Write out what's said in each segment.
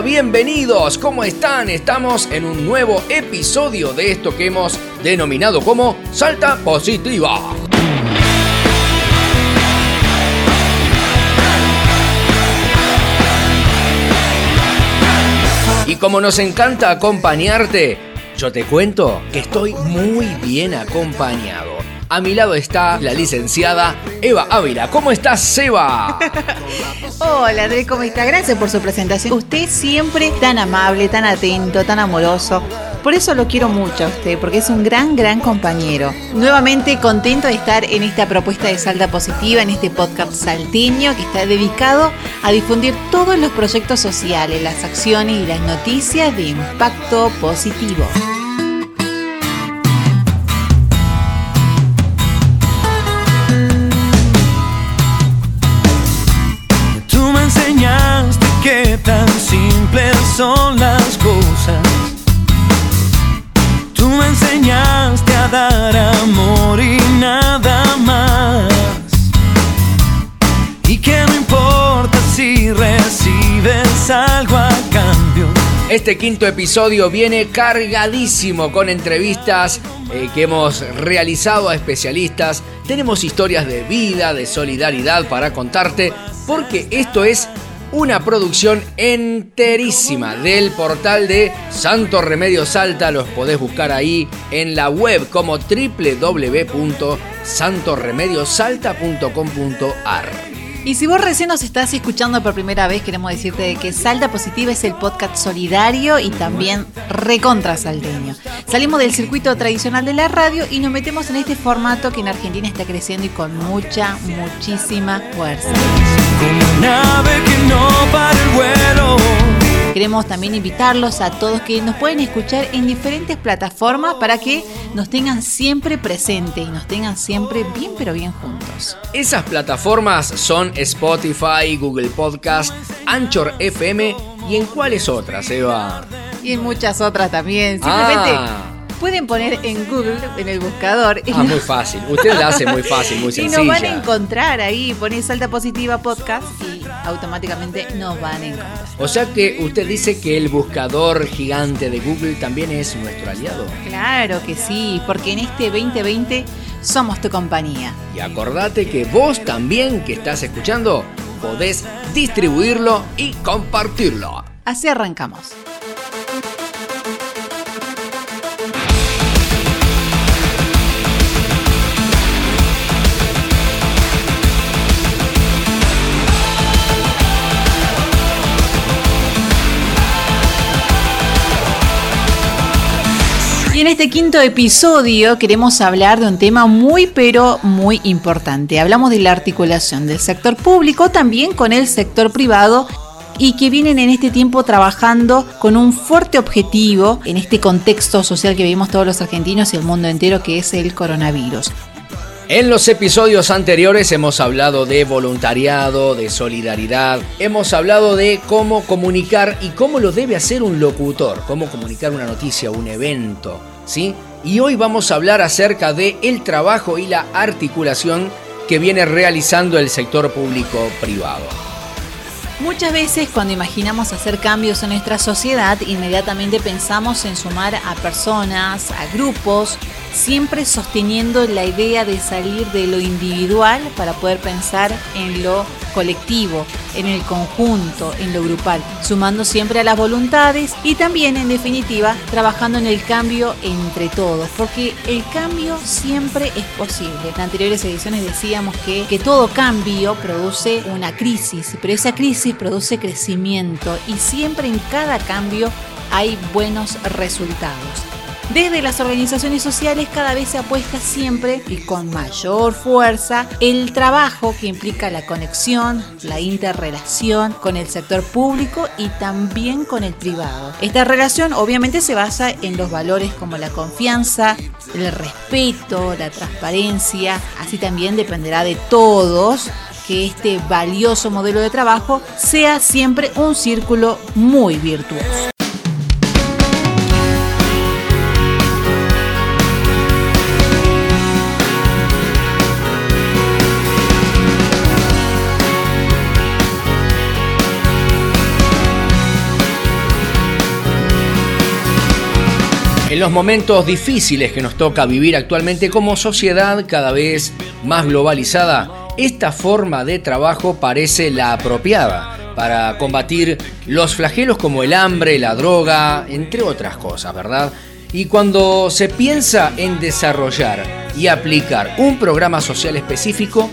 bienvenidos. ¿Cómo están? Estamos en un nuevo episodio de esto que hemos denominado como Salta Positiva. Y como nos encanta acompañarte, yo te cuento que estoy muy bien acompañado. A mi lado está la licenciada Eva Ávila. ¿Cómo estás, Eva? Hola, Andrés, ¿cómo está? Gracias por su presentación. Usted siempre tan amable, tan atento, tan amoroso. Por eso lo quiero mucho a usted, porque es un gran, gran compañero. Nuevamente contento de estar en esta propuesta de Salta Positiva, en este podcast salteño que está dedicado a difundir todos los proyectos sociales, las acciones y las noticias de impacto positivo. Son las cosas. Tú me enseñaste a dar amor y nada más. Y que no importa si recibes algo a cambio. Este quinto episodio viene cargadísimo con entrevistas eh, que hemos realizado a especialistas. Tenemos historias de vida, de solidaridad para contarte, porque esto es una producción enterísima del portal de Santo Remedio Salta. Los podés buscar ahí en la web como www.santoremediosalta.com.ar. Y si vos recién nos estás escuchando por primera vez, queremos decirte que Salta Positiva es el podcast solidario y también recontra salteño. Salimos del circuito tradicional de la radio y nos metemos en este formato que en Argentina está creciendo y con mucha, muchísima fuerza. Nave que no para el vuelo. Queremos también invitarlos a todos que nos pueden escuchar en diferentes plataformas para que nos tengan siempre presente y nos tengan siempre bien pero bien juntos. Esas plataformas son Spotify, Google Podcast, Anchor FM y en cuáles otras, Eva? Y en muchas otras también. Simplemente ah pueden poner en Google, en el buscador. Ah, muy fácil. Usted la hace muy fácil, muy sencilla. Y nos van a encontrar ahí, ponen Salta Positiva Podcast y automáticamente nos van a encontrar. O sea que usted dice que el buscador gigante de Google también es nuestro aliado. Claro que sí, porque en este 2020 somos tu compañía. Y acordate que vos también que estás escuchando podés distribuirlo y compartirlo. Así arrancamos. Y en este quinto episodio queremos hablar de un tema muy pero muy importante. Hablamos de la articulación del sector público también con el sector privado y que vienen en este tiempo trabajando con un fuerte objetivo en este contexto social que vivimos todos los argentinos y el mundo entero que es el coronavirus. En los episodios anteriores hemos hablado de voluntariado, de solidaridad, hemos hablado de cómo comunicar y cómo lo debe hacer un locutor, cómo comunicar una noticia, un evento, ¿sí? Y hoy vamos a hablar acerca de el trabajo y la articulación que viene realizando el sector público privado. Muchas veces cuando imaginamos hacer cambios en nuestra sociedad, inmediatamente pensamos en sumar a personas, a grupos, siempre sosteniendo la idea de salir de lo individual para poder pensar en lo colectivo, en el conjunto, en lo grupal, sumando siempre a las voluntades y también en definitiva trabajando en el cambio entre todos, porque el cambio siempre es posible. En anteriores ediciones decíamos que, que todo cambio produce una crisis, pero esa crisis produce crecimiento y siempre en cada cambio hay buenos resultados. Desde las organizaciones sociales cada vez se apuesta siempre y con mayor fuerza el trabajo que implica la conexión, la interrelación con el sector público y también con el privado. Esta relación obviamente se basa en los valores como la confianza, el respeto, la transparencia, así también dependerá de todos que este valioso modelo de trabajo sea siempre un círculo muy virtuoso. En los momentos difíciles que nos toca vivir actualmente como sociedad cada vez más globalizada, esta forma de trabajo parece la apropiada para combatir los flagelos como el hambre, la droga, entre otras cosas, ¿verdad? Y cuando se piensa en desarrollar y aplicar un programa social específico,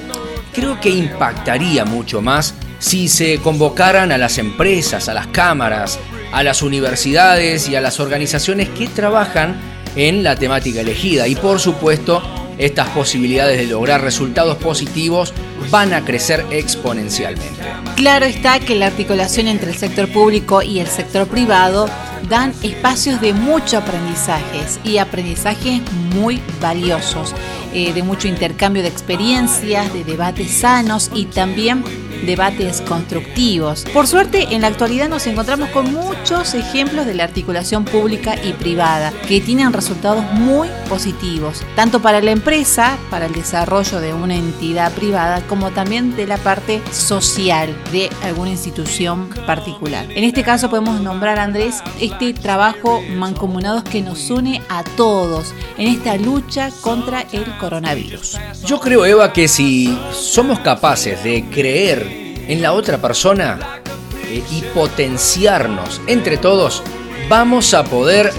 creo que impactaría mucho más si se convocaran a las empresas, a las cámaras, a las universidades y a las organizaciones que trabajan en la temática elegida. Y por supuesto, estas posibilidades de lograr resultados positivos van a crecer exponencialmente. Claro está que la articulación entre el sector público y el sector privado dan espacios de mucho aprendizajes y aprendizajes muy valiosos, eh, de mucho intercambio de experiencias, de debates sanos y también debates constructivos. Por suerte, en la actualidad nos encontramos con muchos ejemplos de la articulación pública y privada que tienen resultados muy positivos, tanto para la empresa, para el desarrollo de una entidad privada, como también de la parte social de alguna institución particular. En este caso podemos nombrar, Andrés, este trabajo mancomunados que nos une a todos en esta lucha contra el coronavirus. Yo creo, Eva, que si somos capaces de creer en la otra persona eh, y potenciarnos entre todos, vamos a poder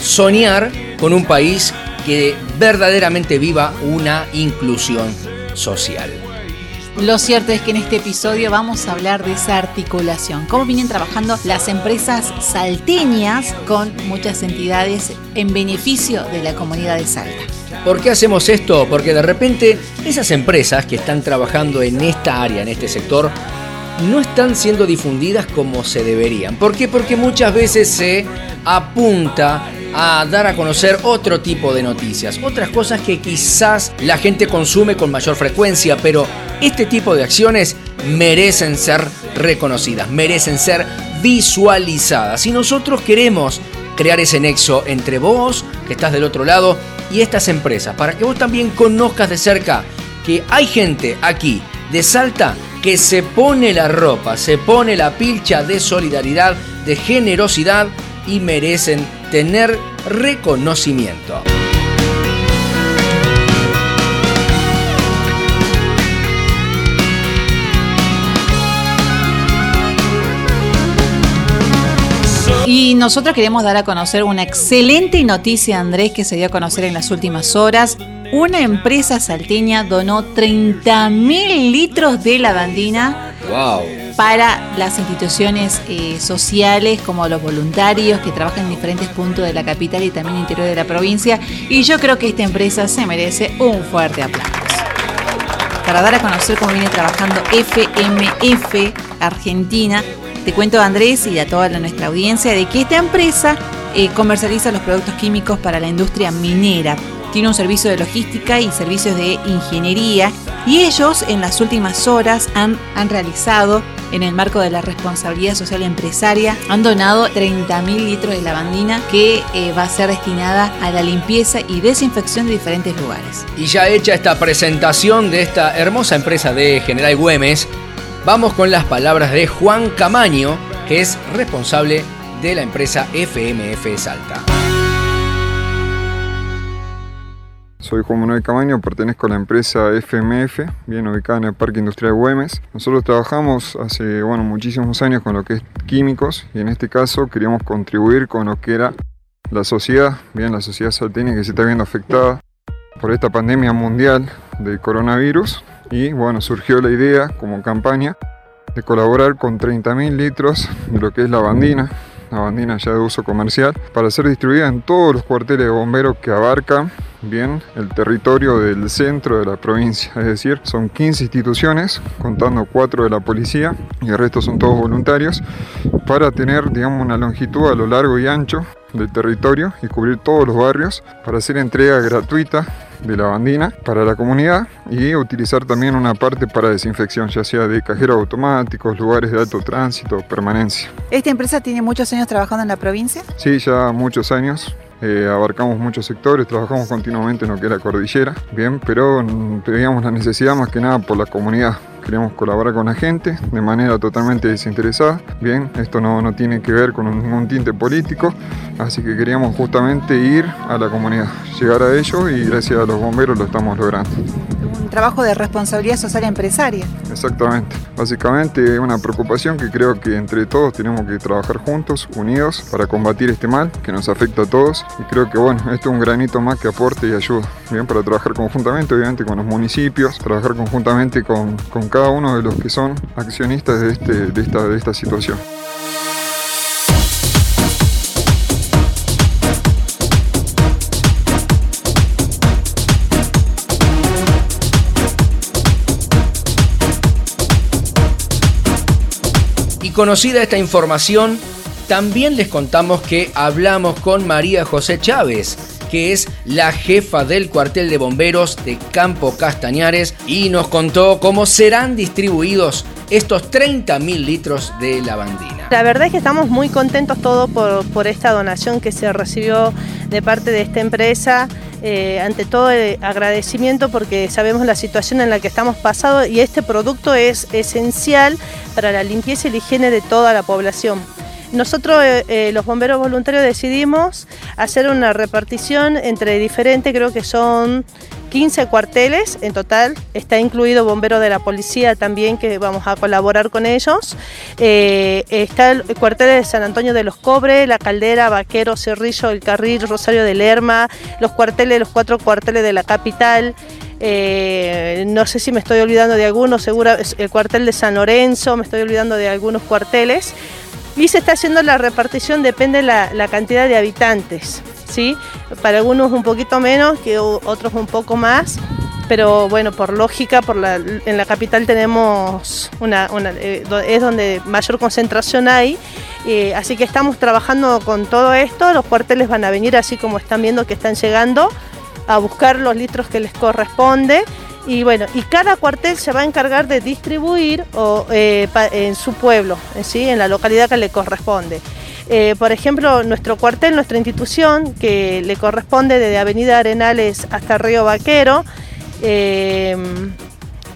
soñar con un país que verdaderamente viva una inclusión social. Lo cierto es que en este episodio vamos a hablar de esa articulación, cómo vienen trabajando las empresas salteñas con muchas entidades en beneficio de la comunidad de Salta. ¿Por qué hacemos esto? Porque de repente esas empresas que están trabajando en esta área, en este sector, no están siendo difundidas como se deberían. ¿Por qué? Porque muchas veces se apunta a dar a conocer otro tipo de noticias, otras cosas que quizás la gente consume con mayor frecuencia, pero este tipo de acciones merecen ser reconocidas, merecen ser visualizadas. Si nosotros queremos crear ese nexo entre vos, que estás del otro lado, y estas empresas, para que vos también conozcas de cerca que hay gente aquí de Salta que se pone la ropa, se pone la pilcha de solidaridad, de generosidad y merecen tener reconocimiento. Y nosotros queremos dar a conocer una excelente noticia, Andrés, que se dio a conocer en las últimas horas. Una empresa salteña donó 30.000 litros de lavandina para las instituciones eh, sociales, como los voluntarios que trabajan en diferentes puntos de la capital y también interior de la provincia. Y yo creo que esta empresa se merece un fuerte aplauso. Para dar a conocer cómo viene trabajando FMF Argentina, te cuento, Andrés, y a toda nuestra audiencia, de que esta empresa eh, comercializa los productos químicos para la industria minera. Tiene un servicio de logística y servicios de ingeniería y ellos en las últimas horas han, han realizado en el marco de la responsabilidad social empresaria, han donado 30.000 litros de lavandina que eh, va a ser destinada a la limpieza y desinfección de diferentes lugares. Y ya hecha esta presentación de esta hermosa empresa de General Güemes, Vamos con las palabras de Juan Camaño, que es responsable de la empresa FMF Salta. Soy Juan Manuel Camaño, pertenezco a la empresa FMF, bien ubicada en el Parque Industrial Güemes. Nosotros trabajamos hace bueno, muchísimos años con lo que es químicos y en este caso queríamos contribuir con lo que era la sociedad, bien la sociedad salteña que se está viendo afectada por esta pandemia mundial del coronavirus y bueno, surgió la idea como campaña de colaborar con 30.000 litros de lo que es la bandina, la bandina ya de uso comercial, para ser distribuida en todos los cuarteles de bomberos que abarcan bien el territorio del centro de la provincia, es decir, son 15 instituciones, contando 4 de la policía y el resto son todos voluntarios, para tener, digamos, una longitud a lo largo y ancho del territorio y cubrir todos los barrios para hacer entrega gratuita de lavandina para la comunidad y utilizar también una parte para desinfección, ya sea de cajeros automáticos, lugares de alto tránsito, permanencia. ¿Esta empresa tiene muchos años trabajando en la provincia? Sí, ya muchos años. Eh, abarcamos muchos sectores, trabajamos continuamente en lo que es la cordillera, bien, pero teníamos la necesidad más que nada por la comunidad. Queremos colaborar con la gente de manera totalmente desinteresada. Bien, esto no, no tiene que ver con ningún tinte político, así que queríamos justamente ir a la comunidad, llegar a ello y gracias a los bomberos lo estamos logrando trabajo de responsabilidad social empresaria. Exactamente. Básicamente es una preocupación que creo que entre todos tenemos que trabajar juntos, unidos, para combatir este mal que nos afecta a todos. Y creo que bueno, esto es un granito más que aporte y ayuda. Bien, para trabajar conjuntamente, obviamente, con los municipios, trabajar conjuntamente con, con cada uno de los que son accionistas de, este, de, esta, de esta situación. Conocida esta información, también les contamos que hablamos con María José Chávez, que es la jefa del cuartel de bomberos de Campo Castañares, y nos contó cómo serán distribuidos estos 30.000 litros de lavandina. La verdad es que estamos muy contentos todos por, por esta donación que se recibió de parte de esta empresa. Eh, ante todo el agradecimiento porque sabemos la situación en la que estamos pasando y este producto es esencial para la limpieza y la higiene de toda la población. Nosotros, eh, eh, los bomberos voluntarios, decidimos hacer una repartición entre diferentes, creo que son 15 cuarteles en total, está incluido bomberos de la policía también que vamos a colaborar con ellos. Eh, está el cuartel de San Antonio de los Cobres, La Caldera, Vaquero, Cerrillo, El Carril, Rosario de Lerma, los cuarteles, los cuatro cuarteles de la capital. Eh, no sé si me estoy olvidando de algunos, seguro el cuartel de San Lorenzo, me estoy olvidando de algunos cuarteles. Y se está haciendo la repartición, depende la, la cantidad de habitantes. ¿Sí? Para algunos un poquito menos, que otros un poco más, pero bueno, por lógica, por la, en la capital tenemos una, eh, es donde mayor concentración hay, eh, así que estamos trabajando con todo esto, los cuarteles van a venir así como están viendo que están llegando a buscar los litros que les corresponde y bueno, y cada cuartel se va a encargar de distribuir eh, en su pueblo, ¿sí? en la localidad que le corresponde. Eh, por ejemplo, nuestro cuartel, nuestra institución, que le corresponde desde Avenida Arenales hasta Río Vaquero, eh,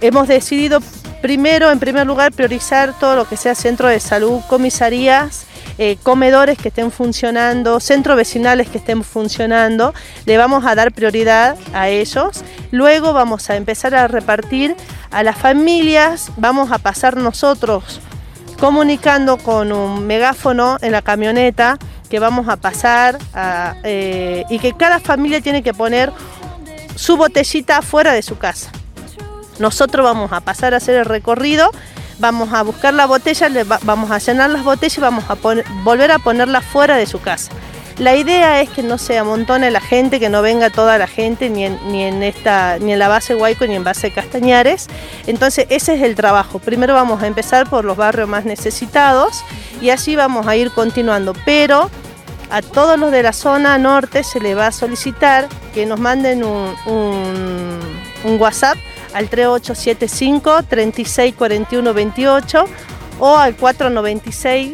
hemos decidido primero, en primer lugar, priorizar todo lo que sea centro de salud, comisarías, eh, comedores que estén funcionando, centros vecinales que estén funcionando, le vamos a dar prioridad a ellos. Luego vamos a empezar a repartir a las familias, vamos a pasar nosotros comunicando con un megáfono en la camioneta que vamos a pasar eh, y que cada familia tiene que poner su botellita fuera de su casa. Nosotros vamos a pasar a hacer el recorrido, vamos a buscar la botella, vamos a llenar las botellas y vamos a volver a ponerla fuera de su casa. La idea es que no se amontone la gente, que no venga toda la gente ni en, ni en, esta, ni en la base Huayco ni en base Castañares. Entonces ese es el trabajo. Primero vamos a empezar por los barrios más necesitados y así vamos a ir continuando. Pero a todos los de la zona norte se le va a solicitar que nos manden un, un WhatsApp al 3875 364128 o al 496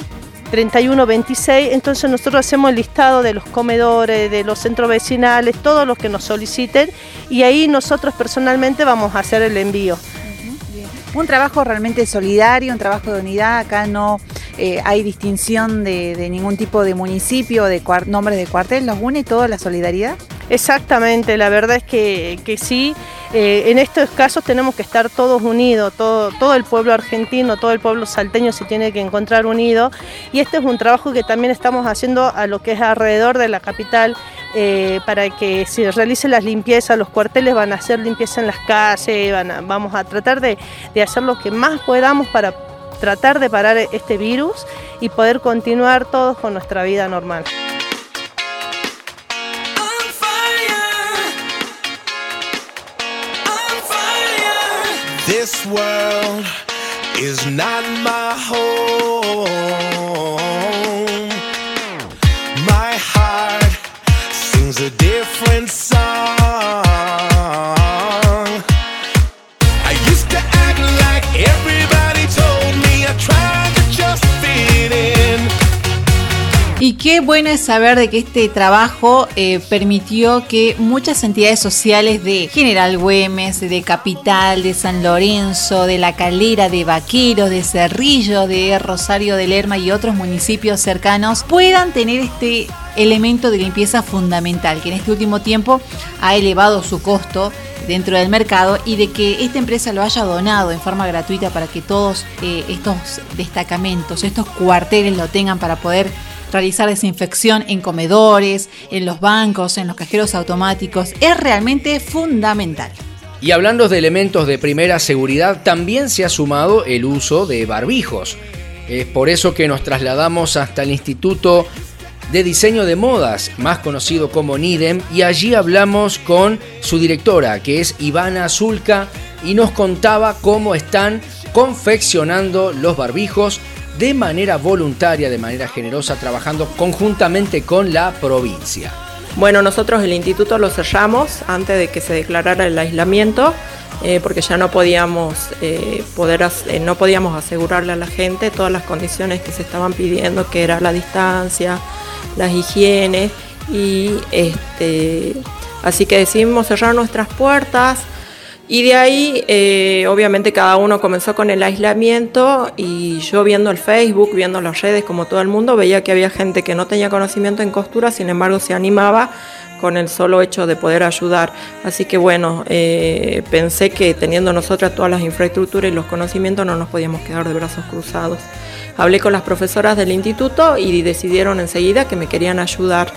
3126, entonces nosotros hacemos el listado de los comedores, de los centros vecinales, todos los que nos soliciten y ahí nosotros personalmente vamos a hacer el envío. Un trabajo realmente solidario, un trabajo de unidad, acá no eh, hay distinción de, ningún tipo de municipio, de nombres de cuartel, ¿los une toda la solidaridad? Exactamente, la verdad es que, sí. Eh, en estos casos tenemos que estar todos unidos, todo, todo el pueblo argentino, todo el pueblo salteño se tiene que encontrar unido y este es un trabajo que también estamos haciendo a lo que es alrededor de la capital eh, para que se realicen las limpiezas, los cuarteles van a hacer limpieza en las calles, vamos a tratar de, de hacer lo que más podamos para tratar de parar este virus y poder continuar todos con nuestra vida normal. Bueno es saber de que este trabajo eh, permitió que muchas entidades sociales de General Güemes, de Capital, de San Lorenzo, de La Calera, de Vaqueros, de Cerrillo, de Rosario de Lerma y otros municipios cercanos puedan tener este elemento de limpieza fundamental que en este último tiempo ha elevado su costo dentro del mercado y de que esta empresa lo haya donado en forma gratuita para que todos eh, estos destacamentos, estos cuarteles lo tengan para poder realizar desinfección en comedores, en los bancos, en los cajeros automáticos, es realmente fundamental. Y hablando de elementos de primera seguridad, también se ha sumado el uso de barbijos. Es por eso que nos trasladamos hasta el Instituto de Diseño de Modas, más conocido como NIDEM, y allí hablamos con su directora, que es Ivana Zulka, y nos contaba cómo están confeccionando los barbijos de manera voluntaria, de manera generosa, trabajando conjuntamente con la provincia. Bueno, nosotros el instituto lo cerramos antes de que se declarara el aislamiento, eh, porque ya no podíamos, eh, poder, eh, no podíamos asegurarle a la gente todas las condiciones que se estaban pidiendo, que era la distancia, las higienes, y este, así que decidimos cerrar nuestras puertas. Y de ahí, eh, obviamente, cada uno comenzó con el aislamiento y yo viendo el Facebook, viendo las redes, como todo el mundo, veía que había gente que no tenía conocimiento en costura, sin embargo, se animaba con el solo hecho de poder ayudar. Así que bueno, eh, pensé que teniendo nosotras todas las infraestructuras y los conocimientos no nos podíamos quedar de brazos cruzados. Hablé con las profesoras del instituto y decidieron enseguida que me querían ayudar.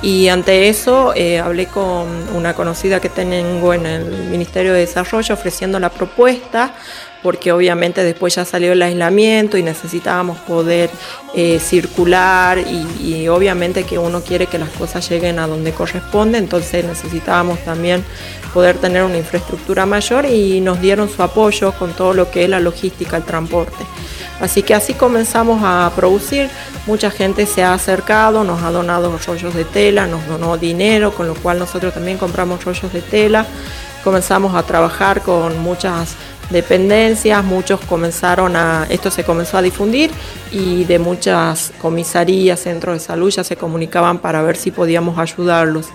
Y ante eso eh, hablé con una conocida que tengo en el Ministerio de Desarrollo ofreciendo la propuesta porque obviamente después ya salió el aislamiento y necesitábamos poder eh, circular y, obviamente que uno quiere que las cosas lleguen a donde corresponde, entonces necesitábamos también poder tener una infraestructura mayor y nos dieron su apoyo con todo lo que es la logística, el transporte. Así que así comenzamos a producir, mucha gente se ha acercado, nos ha donado rollos de tela, nos donó dinero, con lo cual nosotros también compramos rollos de tela, comenzamos a trabajar con muchas dependencias, muchos comenzaron a, esto se comenzó a difundir y de muchas comisarías, centros de salud ya se comunicaban para ver si podíamos ayudarlos.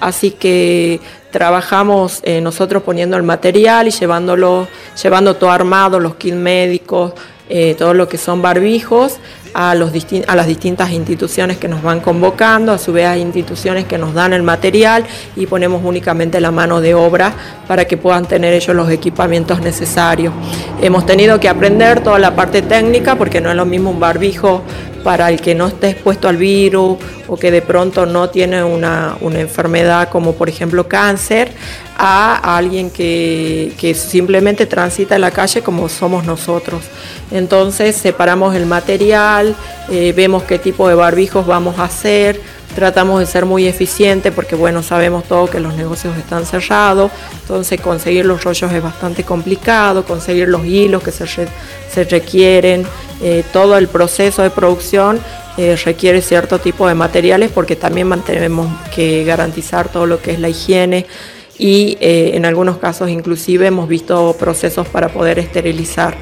Así que trabajamos eh, nosotros poniendo el material y llevándolo, llevando todo armado, los kits médicos, eh, todo lo que son barbijos a, los a las distintas instituciones que nos van convocando, a su vez hay instituciones que nos dan el material y ponemos únicamente la mano de obra para que puedan tener ellos los equipamientos necesarios. Hemos tenido que aprender toda la parte técnica porque no es lo mismo un barbijo para el que no esté expuesto al virus o que de pronto no tiene una, enfermedad como por ejemplo cáncer, a alguien que, simplemente transita la calle como somos nosotros. Entonces separamos el material, eh, vemos qué tipo de barbijos vamos a hacer, tratamos de ser muy eficientes porque bueno, sabemos todo que los negocios están cerrados, entonces conseguir los rollos es bastante complicado, conseguir los hilos que se, se requieren, eh, todo el proceso de producción eh, requiere cierto tipo de materiales porque también mantenemos que garantizar todo lo que es la higiene y eh, en algunos casos inclusive hemos visto procesos para poder esterilizar.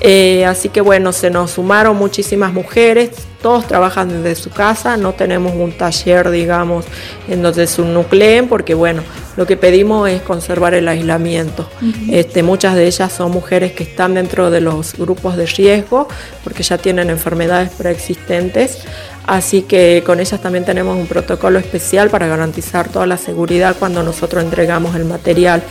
Eh, así que bueno, se nos sumaron muchísimas mujeres, todos trabajan desde su casa, no tenemos un taller, digamos, en donde se nucleen, porque bueno, lo que pedimos es conservar el aislamiento. este, muchas de ellas son mujeres que están dentro de los grupos de riesgo, porque ya tienen enfermedades preexistentes, Así que con ellas también tenemos un protocolo especial para garantizar toda la seguridad cuando nosotros entregamos el material.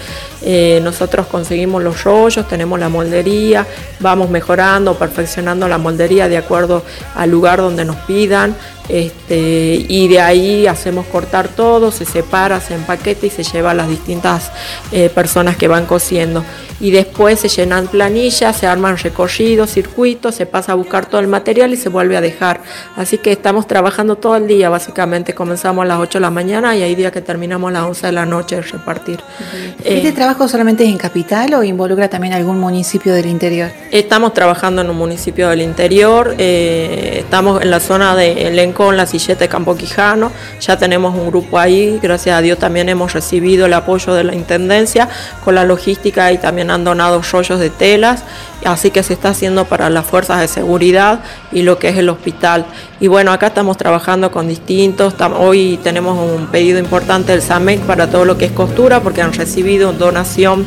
Eh, nosotros conseguimos los rollos, tenemos la moldería, vamos mejorando, perfeccionando la moldería de acuerdo al lugar donde nos pidan. Este, y de ahí hacemos cortar todo, se separa, se empaqueta y se lleva a las distintas eh, personas que van cosiendo. Y después se llenan planillas, se arman recorridos, circuitos, se pasa a buscar todo el material y se vuelve a dejar. Así que estamos trabajando todo el día, básicamente. Comenzamos a las 8 de la mañana y hay días que terminamos a las 11 de la noche de repartir. ¿Este eh, trabajo solamente es en Capital o involucra también algún municipio del interior? Estamos trabajando en un municipio del interior, eh, estamos en la zona de elenco con la silleta de Campo Quijano. Ya tenemos un grupo ahí, gracias a Dios también hemos recibido el apoyo de la Intendencia con la logística y también han donado rollos de telas, así que se está haciendo para las fuerzas de seguridad y lo que es el hospital. Y bueno, acá estamos trabajando con distintos, hoy tenemos un pedido importante del SAMEC para todo lo que es costura, porque han recibido donación,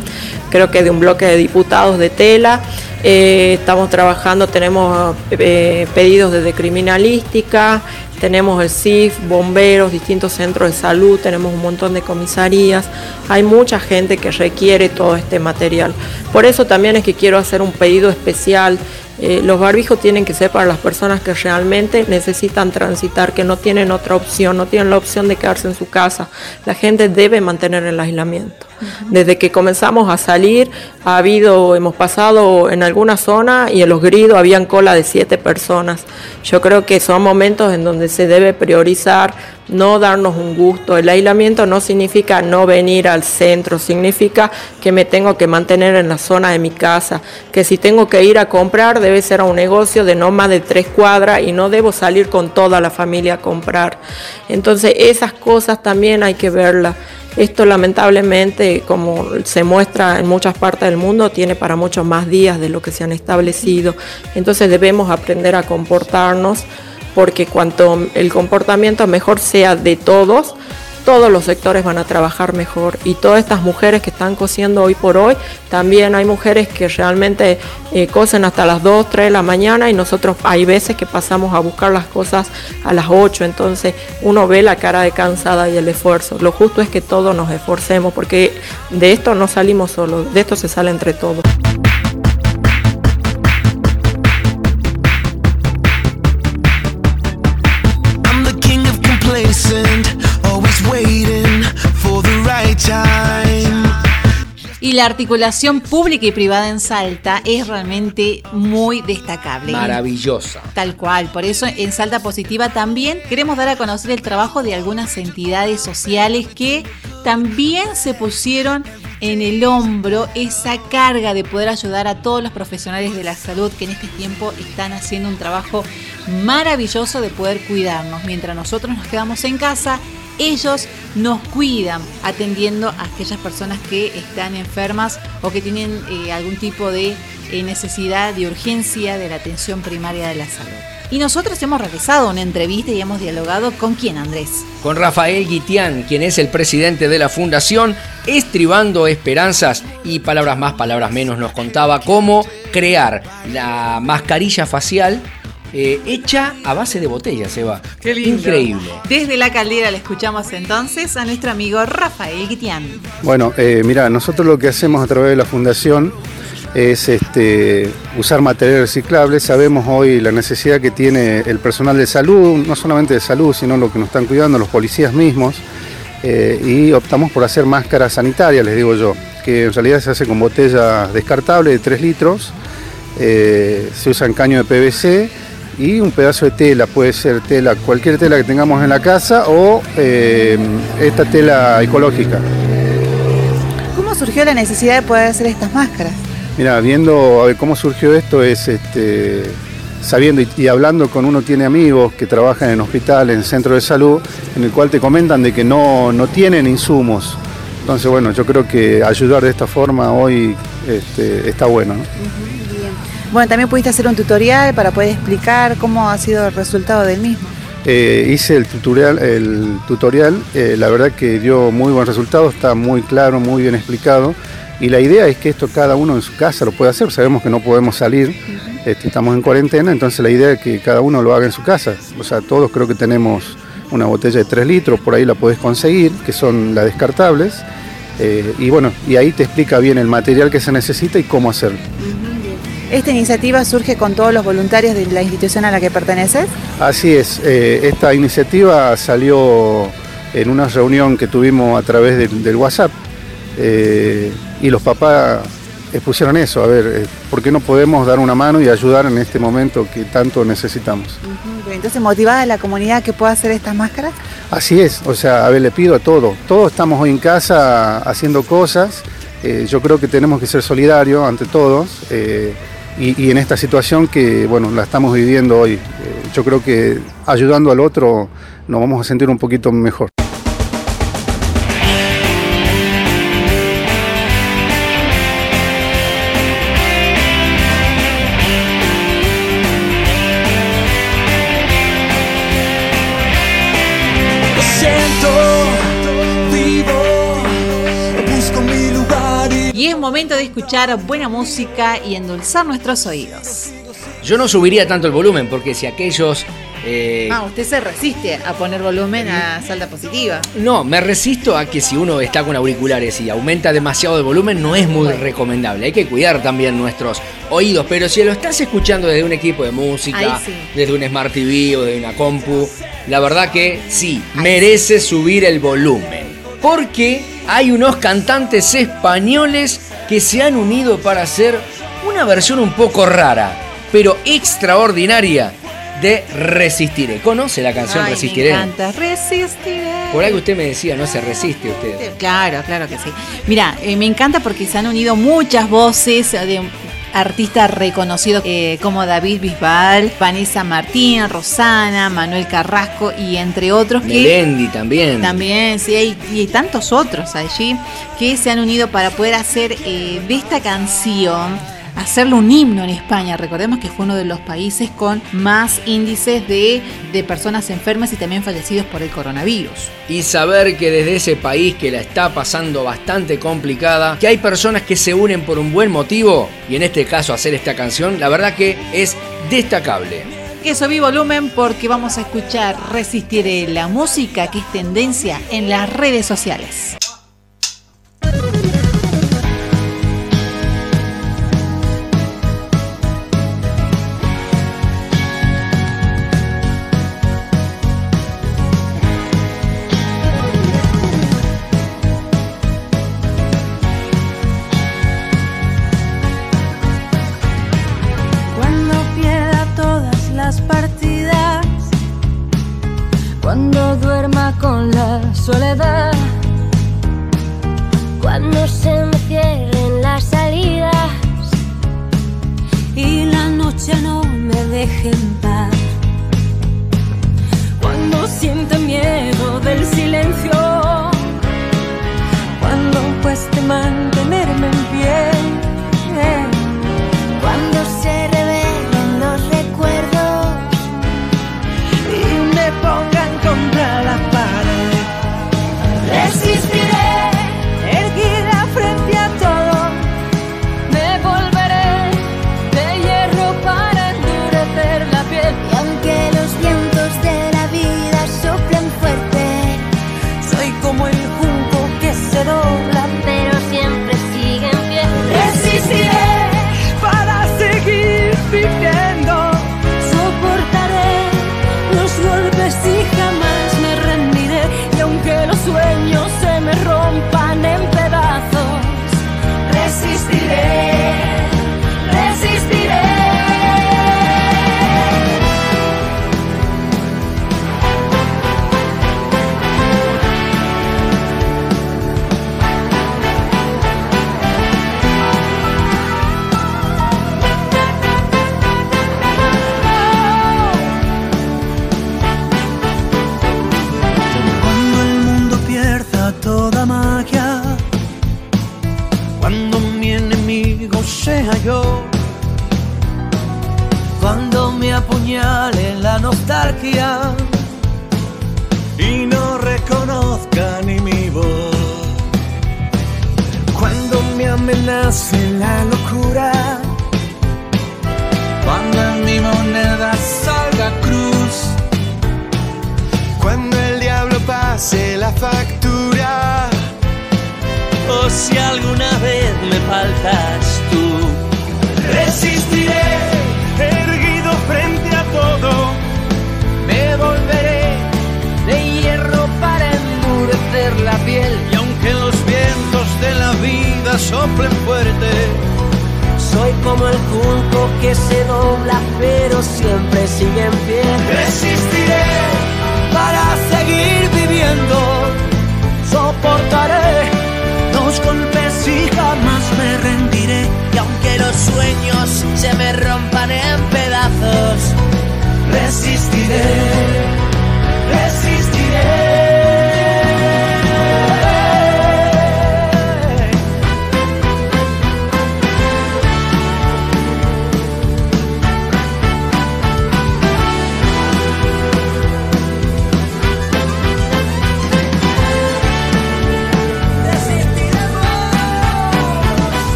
creo que de un bloque de diputados de tela. Eh, estamos trabajando, tenemos eh, pedidos desde criminalística, tenemos el CIF, bomberos, distintos centros de salud, tenemos un montón de comisarías. Hay mucha gente que requiere todo este material. Por eso también es que quiero hacer un pedido especial eh, los barbijos tienen que ser para las personas que realmente necesitan transitar, que no tienen otra opción, no tienen la opción de quedarse en su casa. La gente debe mantener el aislamiento. Desde que comenzamos a salir, ha habido, hemos pasado en alguna zona y en los gridos habían cola de siete personas. Yo creo que son momentos en donde se debe priorizar no darnos un gusto. El aislamiento no significa no venir al centro, significa que me tengo que mantener en la zona de mi casa, que si tengo que ir a comprar debe ser a un negocio de no más de tres cuadras y no debo salir con toda la familia a comprar. Entonces esas cosas también hay que verlas. Esto lamentablemente, como se muestra en muchas partes del mundo, tiene para muchos más días de lo que se han establecido. Entonces debemos aprender a comportarnos porque cuanto el comportamiento mejor sea de todos, todos los sectores van a trabajar mejor y todas estas mujeres que están cosiendo hoy por hoy, también hay mujeres que realmente eh, cosen hasta las 2, 3 de la mañana y nosotros hay veces que pasamos a buscar las cosas a las 8, entonces uno ve la cara de cansada y el esfuerzo. Lo justo es que todos nos esforcemos porque de esto no salimos solos, de esto se sale entre todos. Y la articulación pública y privada en Salta es realmente muy destacable. Maravillosa. Tal cual. Por eso en Salta Positiva también queremos dar a conocer el trabajo de algunas entidades sociales que también se pusieron en el hombro esa carga de poder ayudar a todos los profesionales de la salud que en este tiempo están haciendo un trabajo maravilloso de poder cuidarnos. Mientras nosotros nos quedamos en casa, ellos nos cuidan atendiendo a aquellas personas que están enfermas o que tienen eh, algún tipo de eh, necesidad de urgencia de la atención primaria de la salud. Y nosotros hemos realizado una entrevista y hemos dialogado con quién, Andrés. Con Rafael Guitián, quien es el presidente de la fundación, estribando esperanzas y palabras más, palabras menos, nos contaba cómo crear la mascarilla facial eh, hecha a base de botellas, Eva. Qué lindo. Increíble. Desde la caldera le escuchamos entonces a nuestro amigo Rafael Guitián. Bueno, eh, mira, nosotros lo que hacemos a través de la fundación es este, usar material reciclable. Sabemos hoy la necesidad que tiene el personal de salud, no solamente de salud, sino lo que nos están cuidando, los policías mismos. Eh, y optamos por hacer máscaras sanitarias, les digo yo, que en realidad se hace con botellas descartables de 3 litros, se usan caño de PVC y un pedazo de tela, puede ser tela, cualquier tela que tengamos en la casa o eh, esta tela ecológica. ¿Cómo surgió la necesidad de poder hacer estas máscaras? Mira, viendo a ver cómo surgió esto es este, sabiendo y, hablando con uno tiene amigos que trabajan en hospital, en centro de salud, en el cual te comentan de que no, no tienen insumos. Entonces, bueno, yo creo que ayudar de esta forma hoy este, está bueno. Bueno, también pudiste hacer un tutorial para poder explicar cómo ha sido el resultado del mismo. Eh, hice el tutorial, el tutorial eh, la verdad que dio muy buen resultado, está muy claro, muy bien explicado. Y la idea es que esto cada uno en su casa lo pueda hacer. Sabemos que no podemos salir, este, estamos en cuarentena, entonces la idea es que cada uno lo haga en su casa. O sea, todos creo que tenemos una botella de 3 litros, por ahí la puedes conseguir, que son las descartables. Eh, y bueno, y ahí te explica bien el material que se necesita y cómo hacerlo. ¿Esta iniciativa surge con todos los voluntarios de la institución a la que perteneces? Así es, eh, esta iniciativa salió en una reunión que tuvimos a través del WhatsApp eh, y los papás expusieron eso, a ver, eh, ¿por qué no podemos dar una mano y ayudar en este momento que tanto necesitamos? Entonces, ¿motivada la comunidad que pueda hacer estas máscaras? Así es, o sea, a ver, le pido a todos, todos estamos hoy en casa haciendo cosas, yo creo que tenemos que ser solidarios ante todos y, en esta situación que bueno la estamos viviendo hoy. Eh, yo creo que ayudando al otro nos vamos a sentir un poquito mejor. Escuchar buena música y endulzar nuestros oídos. Yo no subiría tanto el volumen porque si aquellos... eh, Ah, usted se resiste a poner volumen a salda positiva. No, me resisto a que si uno está con auriculares y aumenta demasiado el volumen no es muy recomendable. Hay que cuidar también nuestros oídos, pero si lo estás escuchando desde un equipo de música, sí. desde un Smart TV o de una compu, la verdad que sí, merece subir el volumen. Porque hay unos cantantes españoles que se han unido para hacer una versión un poco rara, pero extraordinaria de Resistiré. ¿Conoce la canción Ay, Resistiré? Me encanta. Resistiré. Por ahí que usted me decía, no se resiste usted. Claro, claro que sí. Mira, eh, me encanta porque se han unido muchas voces de artistas reconocidos eh, como David Bisbal, Vanessa Martín, Rosana, Manuel Carrasco y entre otros que Melendi también. también, sí, hay, y hay tantos otros allí que se han unido para poder hacer eh, de esta canción, hacerle un himno en España. Recordemos que fue uno de los países con más índices de, de personas enfermas y también fallecidos por el coronavirus. Y saber que desde ese país que la está pasando bastante complicada, que hay personas que se unen por un buen motivo, y en este caso hacer esta canción, la verdad que es destacable. Que subí volumen porque vamos a escuchar Resistiré la música que es tendencia en las redes sociales.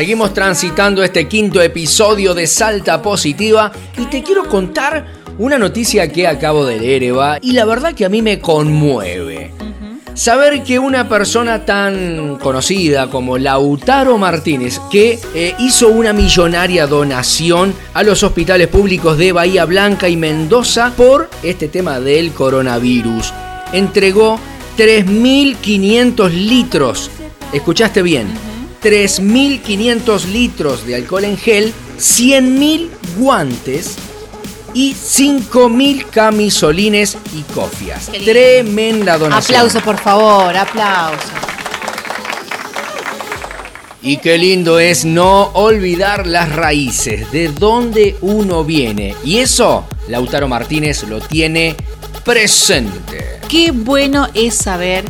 Seguimos transitando este quinto episodio de Salta Positiva y te quiero contar una noticia que acabo de leer, Eva, y la verdad que a mí me conmueve. Saber que una persona tan conocida como Lautaro Martínez, que eh, hizo una millonaria donación a los hospitales públicos de Bahía Blanca y Mendoza por este tema del coronavirus, entregó 3.500 litros, escuchaste bien, 3.500 litros de alcohol en gel, 100.000 guantes y 5.000 camisolines y cofias. Tremenda donación. Aplauso, por favor, aplauso. Y qué lindo es no olvidar las raíces, de dónde uno viene. Y eso, Lautaro Martínez lo tiene presente. Qué bueno es saber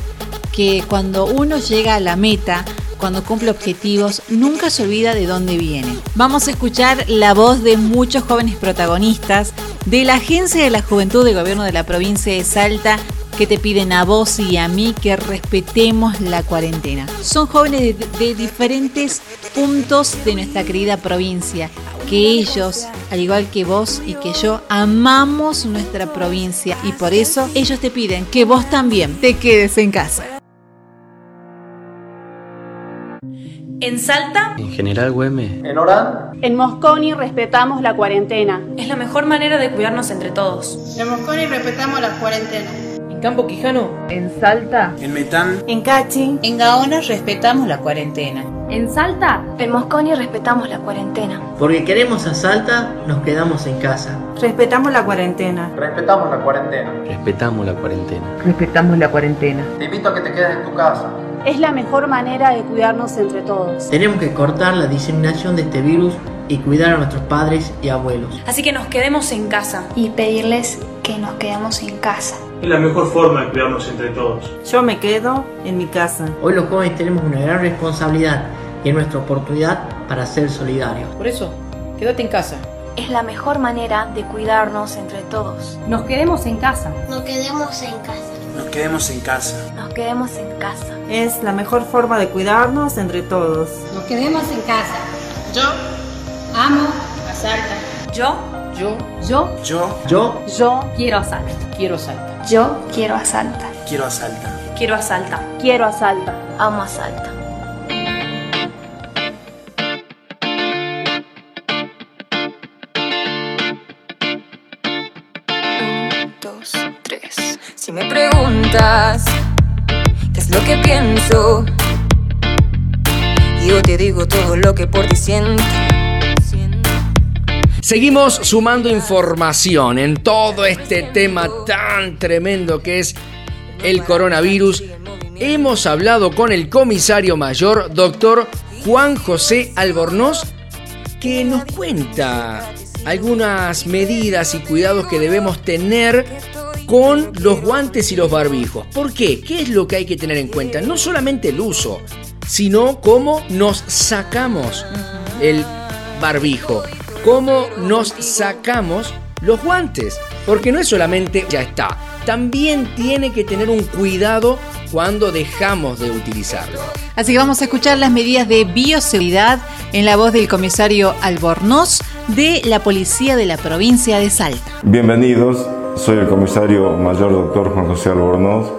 que cuando uno llega a la meta, cuando cumple objetivos, nunca se olvida de dónde viene. Vamos a escuchar la voz de muchos jóvenes protagonistas de la Agencia de la Juventud del Gobierno de la provincia de Salta que te piden a vos y a mí que respetemos la cuarentena. Son jóvenes de, de diferentes puntos de nuestra querida provincia, que ellos, al igual que vos y que yo, amamos nuestra provincia y por eso ellos te piden que vos también te quedes en casa. En Salta En General Güemes, En Mosconi respetamos la cuarentena. es la mejor manera de cuidarnos entre todos. En Mosconi respetamos la cuarentena. en Campo Quijano, En Salta. En Metán, En Cachi. En Gaona respetamos la cuarentena. En Salta. En Mosconi respetamos la cuarentena. Porque queremos a Salta, nos quedamos en casa. Respetamos la cuarentena. respetamos la cuarentena. Respetamos la cuarentena. Te invito a que te quedes en tu casa. Es la mejor manera de cuidarnos entre todos. Tenemos que cortar la diseminación de este virus y cuidar a nuestros padres y abuelos. Así que nos quedemos en casa. Y pedirles que nos quedemos en casa. Es la mejor forma de cuidarnos entre todos. Yo me quedo en mi casa. Hoy los jóvenes tenemos una gran responsabilidad y es nuestra oportunidad para ser solidarios. Por eso, quédate en casa. Es la mejor manera de cuidarnos entre todos. Nos quedemos en casa. Nos quedemos en casa. Nos quedemos en casa. Nos quedemos en casa. Es la mejor forma de cuidarnos entre todos. Nos quedemos en casa. Yo amo a Salta. Yo Yo Yo, Yo Yo yo Quiero a Salta. quiero Salta. Yo quiero a Salta. quiero a Salta. quiero a Salta. quiero a Salta. Amo a Salta. Qué es lo que pienso, yo te digo todo lo que por ti siento. Seguimos sumando información en todo este tema tan tremendo que es el coronavirus. Hemos hablado con el comisario mayor, doctor Juan José Albornoz, que nos cuenta algunas medidas y cuidados que debemos tener con los guantes y los barbijos. ¿Por qué? ¿Qué es lo que hay que tener en cuenta? No solamente el uso, sino cómo nos sacamos el barbijo, cómo nos sacamos los guantes. Porque no es solamente ya está, también tiene que tener un cuidado cuando dejamos de utilizarlo. Así que vamos a escuchar las medidas de bioseguridad en la voz del comisario Albornoz de la Policía de la Provincia de Salta. Bienvenidos, soy el comisario mayor doctor Juan José Albornoz.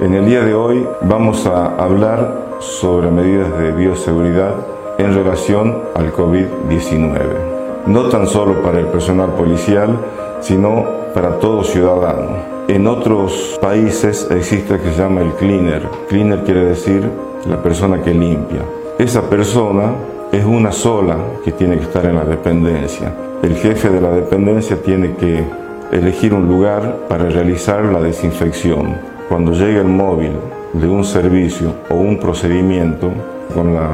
En el día de hoy vamos a hablar sobre medidas de bioseguridad en relación al COVID-19. No tan solo para el personal policial, sino para todo ciudadano. En otros países existe lo que se llama el cleaner. Cleaner quiere decir la persona que limpia. Esa persona es una sola que tiene que estar en la dependencia. El jefe de la dependencia tiene que elegir un lugar para realizar la desinfección. Cuando llega el móvil de un servicio o un procedimiento con la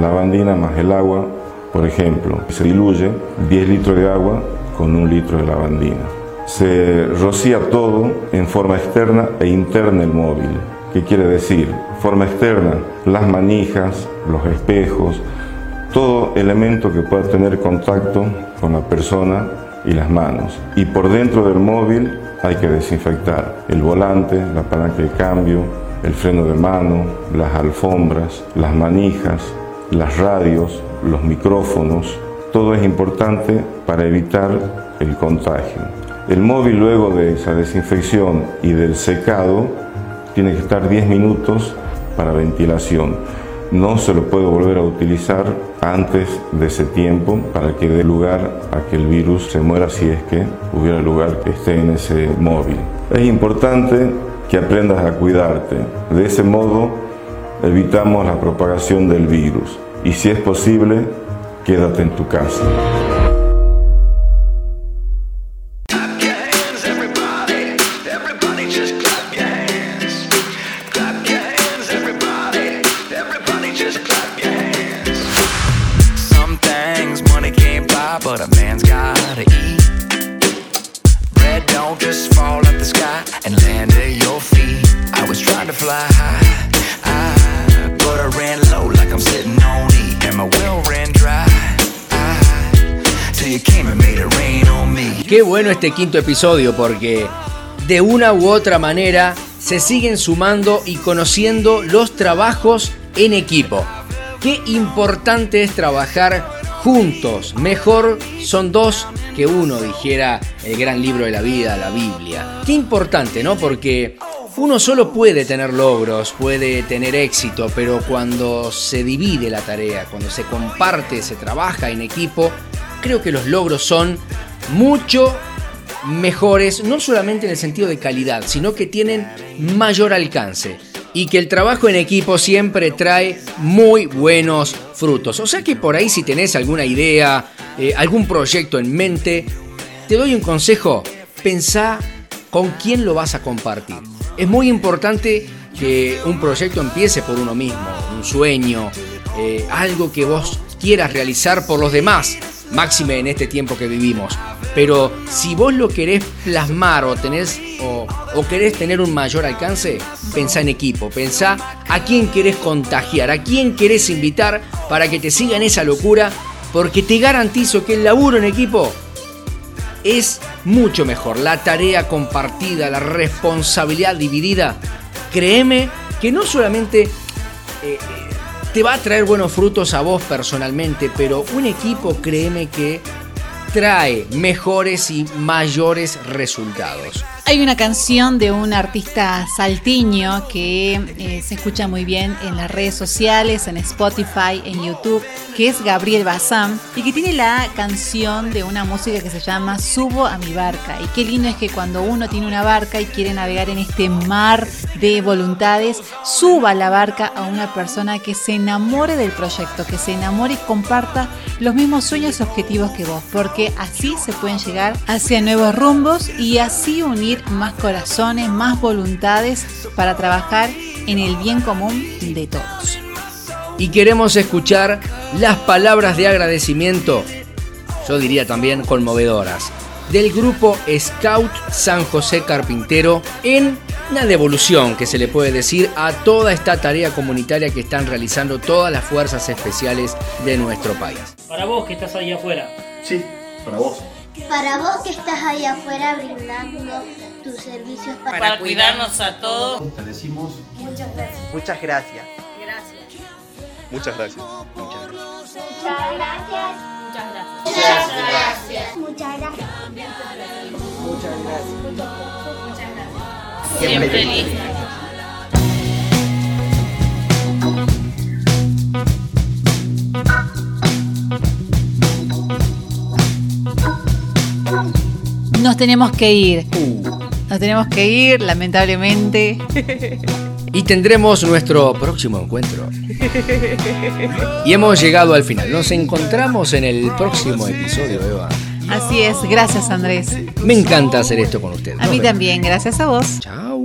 lavandina más el agua, por ejemplo, se diluye 10 litros de agua con un litro de lavandina se rocía todo en forma externa e interna el móvil. ¿Qué quiere decir? Forma externa, las manijas, los espejos, todo elemento que pueda tener contacto con la persona y las manos. Y por dentro del móvil hay que desinfectar el volante, la palanca de cambio, el freno de mano, las alfombras, las manijas, las radios, los micrófonos. Todo es importante para evitar el contagio. El móvil luego de esa desinfección y del secado tiene que estar 10 minutos para ventilación. No se lo puede volver a utilizar antes de ese tiempo para que dé lugar a que el virus se muera si es que hubiera lugar que esté en ese móvil. Es importante que aprendas a cuidarte. De ese modo evitamos la propagación del virus y si es posible, quédate en tu casa. Qué bueno este quinto episodio porque de una u otra manera se siguen sumando y conociendo los trabajos en equipo. Qué importante es trabajar juntos. Mejor son dos que uno, dijera el gran libro de la vida, la Biblia. Qué importante, ¿no? Porque uno solo puede tener logros, puede tener éxito, pero cuando se divide la tarea, cuando se comparte, se trabaja en equipo, creo que los logros son mucho mejores, no solamente en el sentido de calidad, sino que tienen mayor alcance y que el trabajo en equipo siempre trae muy buenos frutos. O sea que por ahí si tenés alguna idea, eh, algún proyecto en mente, te doy un consejo, pensá con quién lo vas a compartir. Es muy importante que un proyecto empiece por uno mismo, un sueño, eh, algo que vos quieras realizar por los demás máxime en este tiempo que vivimos. Pero si vos lo querés plasmar o tenés o, querés tener un mayor alcance, pensá en equipo, pensá a quién querés contagiar, a quién querés invitar para que te siga en esa locura, porque te garantizo que el laburo en equipo es mucho mejor. La tarea compartida, la responsabilidad dividida, créeme que no solamente eh, te va a traer buenos frutos a vos personalmente, pero un equipo créeme que trae mejores y mayores resultados. Hay una canción de un artista saltiño que eh, se escucha muy bien en las redes sociales, en Spotify, en YouTube, que es Gabriel Bazán y que tiene la canción de una música que se llama Subo a mi barca. Y qué lindo es que cuando uno tiene una barca y quiere navegar en este mar de voluntades, suba la barca a una persona que se enamore del proyecto, que se enamore y comparta los mismos sueños y objetivos que vos, porque así se pueden llegar hacia nuevos rumbos y así unir más corazones, más voluntades para trabajar en el bien común de todos. Y queremos escuchar las palabras de agradecimiento, yo diría también conmovedoras, del grupo Scout San José Carpintero en una devolución que se le puede decir a toda esta tarea comunitaria que están realizando todas las fuerzas especiales de nuestro país. Para vos que estás ahí afuera. Sí, para vos. Para vos que estás ahí afuera brindando tus servicios para, cuidarnos a todos. Te decimos muchas gracias. Muchas gracias. Gracias. Muchas gracias. Muchas gracias. Muchas gracias. Muchas gracias. Muchas gracias. Muchas gracias. Siempre. Nos tenemos que ir. Uh. Nos tenemos que ir, lamentablemente. Y tendremos nuestro próximo encuentro. Y hemos llegado al final. Nos encontramos en el próximo episodio, Eva. Así es, gracias Andrés. Me encanta hacer esto con ustedes. A mí también, gracias a vos. Chao.